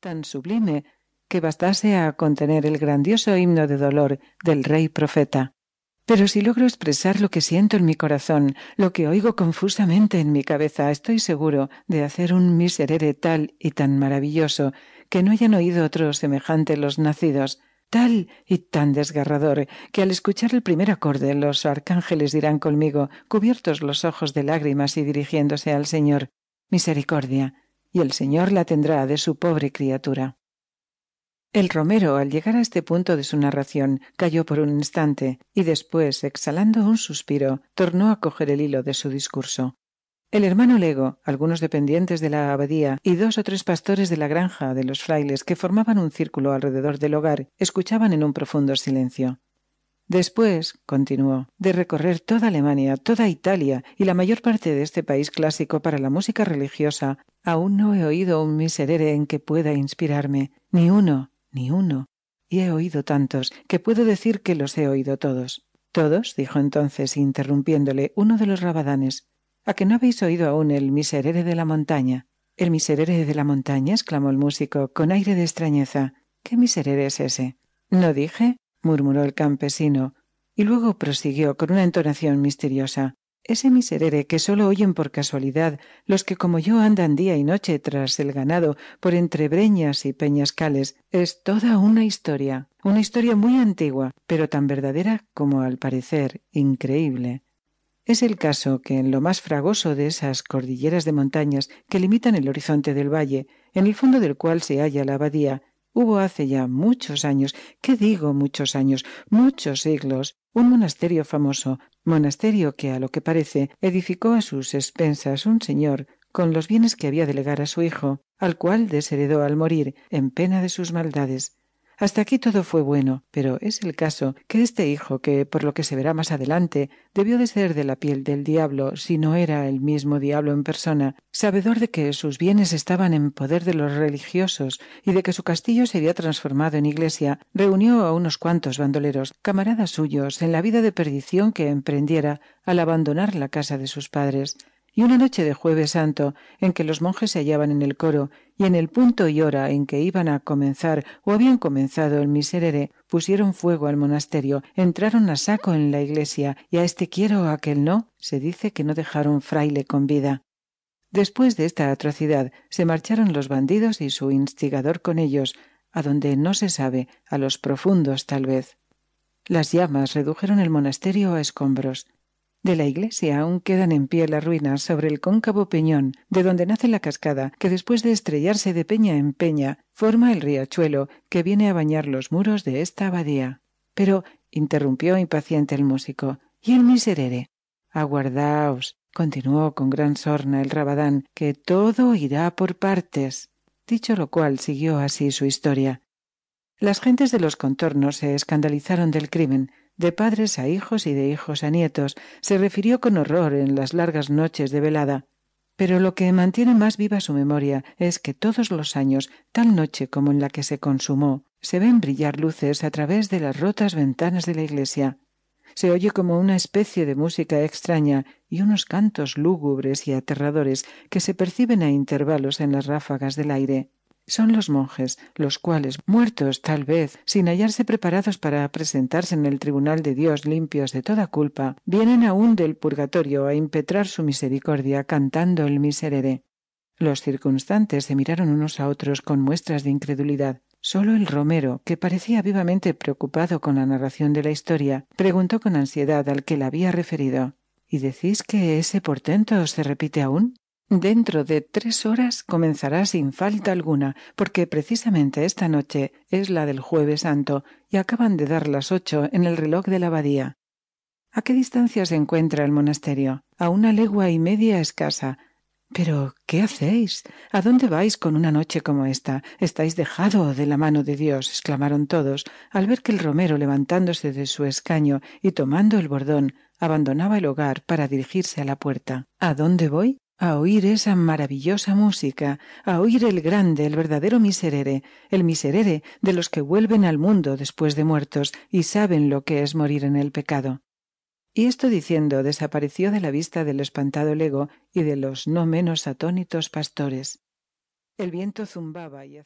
tan sublime, que bastase a contener el grandioso himno de dolor del rey profeta. Pero si logro expresar lo que siento en mi corazón, lo que oigo confusamente en mi cabeza, estoy seguro de hacer un miserere tal y tan maravilloso que no hayan oído otro semejante los nacidos, tal y tan desgarrador que al escuchar el primer acorde los arcángeles dirán conmigo, cubiertos los ojos de lágrimas y dirigiéndose al Señor, misericordia, y el Señor la tendrá de su pobre criatura. El romero, al llegar a este punto de su narración, cayó por un instante y después, exhalando un suspiro, tornó a coger el hilo de su discurso. El hermano Lego, algunos dependientes de la abadía y dos o tres pastores de la granja de los frailes que formaban un círculo alrededor del hogar escuchaban en un profundo silencio. Después, continuó, de recorrer toda Alemania, toda Italia y la mayor parte de este país clásico para la música religiosa, aún no he oído un miserere en que pueda inspirarme, ni uno, ni uno. Y he oído tantos que puedo decir que los he oído todos. ¿Todos? dijo entonces, interrumpiéndole, uno de los rabadanes. ¿A que no habéis oído aún el miserere de la montaña? ¿El miserere de la montaña? exclamó el músico, con aire de extrañeza. ¿Qué miserere es ese? ¿No dije? Murmuró el campesino, y luego prosiguió con una entonación misteriosa. Ese miserere que sólo oyen por casualidad los que como yo andan día y noche tras el ganado por entre breñas y peñascales, es toda una historia, una historia muy antigua, pero tan verdadera como al parecer increíble. Es el caso que en lo más fragoso de esas cordilleras de montañas que limitan el horizonte del valle, en el fondo del cual se halla la abadía, hubo hace ya muchos años, ¿qué digo muchos años? muchos siglos, un monasterio famoso, monasterio que a lo que parece edificó a sus expensas un señor con los bienes que había de legar a su hijo, al cual desheredó al morir, en pena de sus maldades. Hasta aquí todo fue bueno, pero es el caso que este hijo, que por lo que se verá más adelante, debió de ser de la piel del diablo, si no era el mismo diablo en persona, sabedor de que sus bienes estaban en poder de los religiosos y de que su castillo se había transformado en iglesia, reunió a unos cuantos bandoleros, camaradas suyos, en la vida de perdición que emprendiera al abandonar la casa de sus padres, y una noche de jueves santo, en que los monjes se hallaban en el coro, y en el punto y hora en que iban a comenzar o habían comenzado el miserere, pusieron fuego al monasterio, entraron a saco en la iglesia, y a este quiero o a aquel no, se dice que no dejaron fraile con vida. Después de esta atrocidad se marcharon los bandidos y su instigador con ellos, a donde no se sabe, a los profundos tal vez. Las llamas redujeron el monasterio a escombros. De la iglesia aún quedan en pie las ruinas sobre el cóncavo peñón, de donde nace la cascada, que después de estrellarse de peña en peña, forma el riachuelo que viene a bañar los muros de esta abadía. Pero, interrumpió impaciente el músico, ¿y el miserere? Aguardaos, continuó con gran sorna el rabadán, que todo irá por partes. Dicho lo cual, siguió así su historia. Las gentes de los contornos se escandalizaron del crimen, de padres a hijos y de hijos a nietos, se refirió con horror en las largas noches de velada. Pero lo que mantiene más viva su memoria es que todos los años, tal noche como en la que se consumó, se ven brillar luces a través de las rotas ventanas de la iglesia. Se oye como una especie de música extraña y unos cantos lúgubres y aterradores que se perciben a intervalos en las ráfagas del aire son los monjes, los cuales, muertos tal vez, sin hallarse preparados para presentarse en el tribunal de Dios limpios de toda culpa, vienen aún del purgatorio a impetrar su misericordia cantando el miserere. Los circunstantes se miraron unos a otros con muestras de incredulidad. Solo el romero, que parecía vivamente preocupado con la narración de la historia, preguntó con ansiedad al que la había referido ¿Y decís que ese portento se repite aún? Dentro de tres horas comenzará sin falta alguna, porque precisamente esta noche es la del jueves santo y acaban de dar las ocho en el reloj de la abadía. ¿A qué distancia se encuentra el monasterio? A una legua y media escasa. Pero, ¿qué hacéis? ¿A dónde vais con una noche como esta? Estáis dejado de la mano de Dios, exclamaron todos, al ver que el romero, levantándose de su escaño y tomando el bordón, abandonaba el hogar para dirigirse a la puerta. ¿A dónde voy? A oír esa maravillosa música, a oír el grande, el verdadero miserere, el miserere de los que vuelven al mundo después de muertos y saben lo que es morir en el pecado. Y esto diciendo desapareció de la vista del espantado lego y de los no menos atónitos pastores. El viento zumbaba y hacía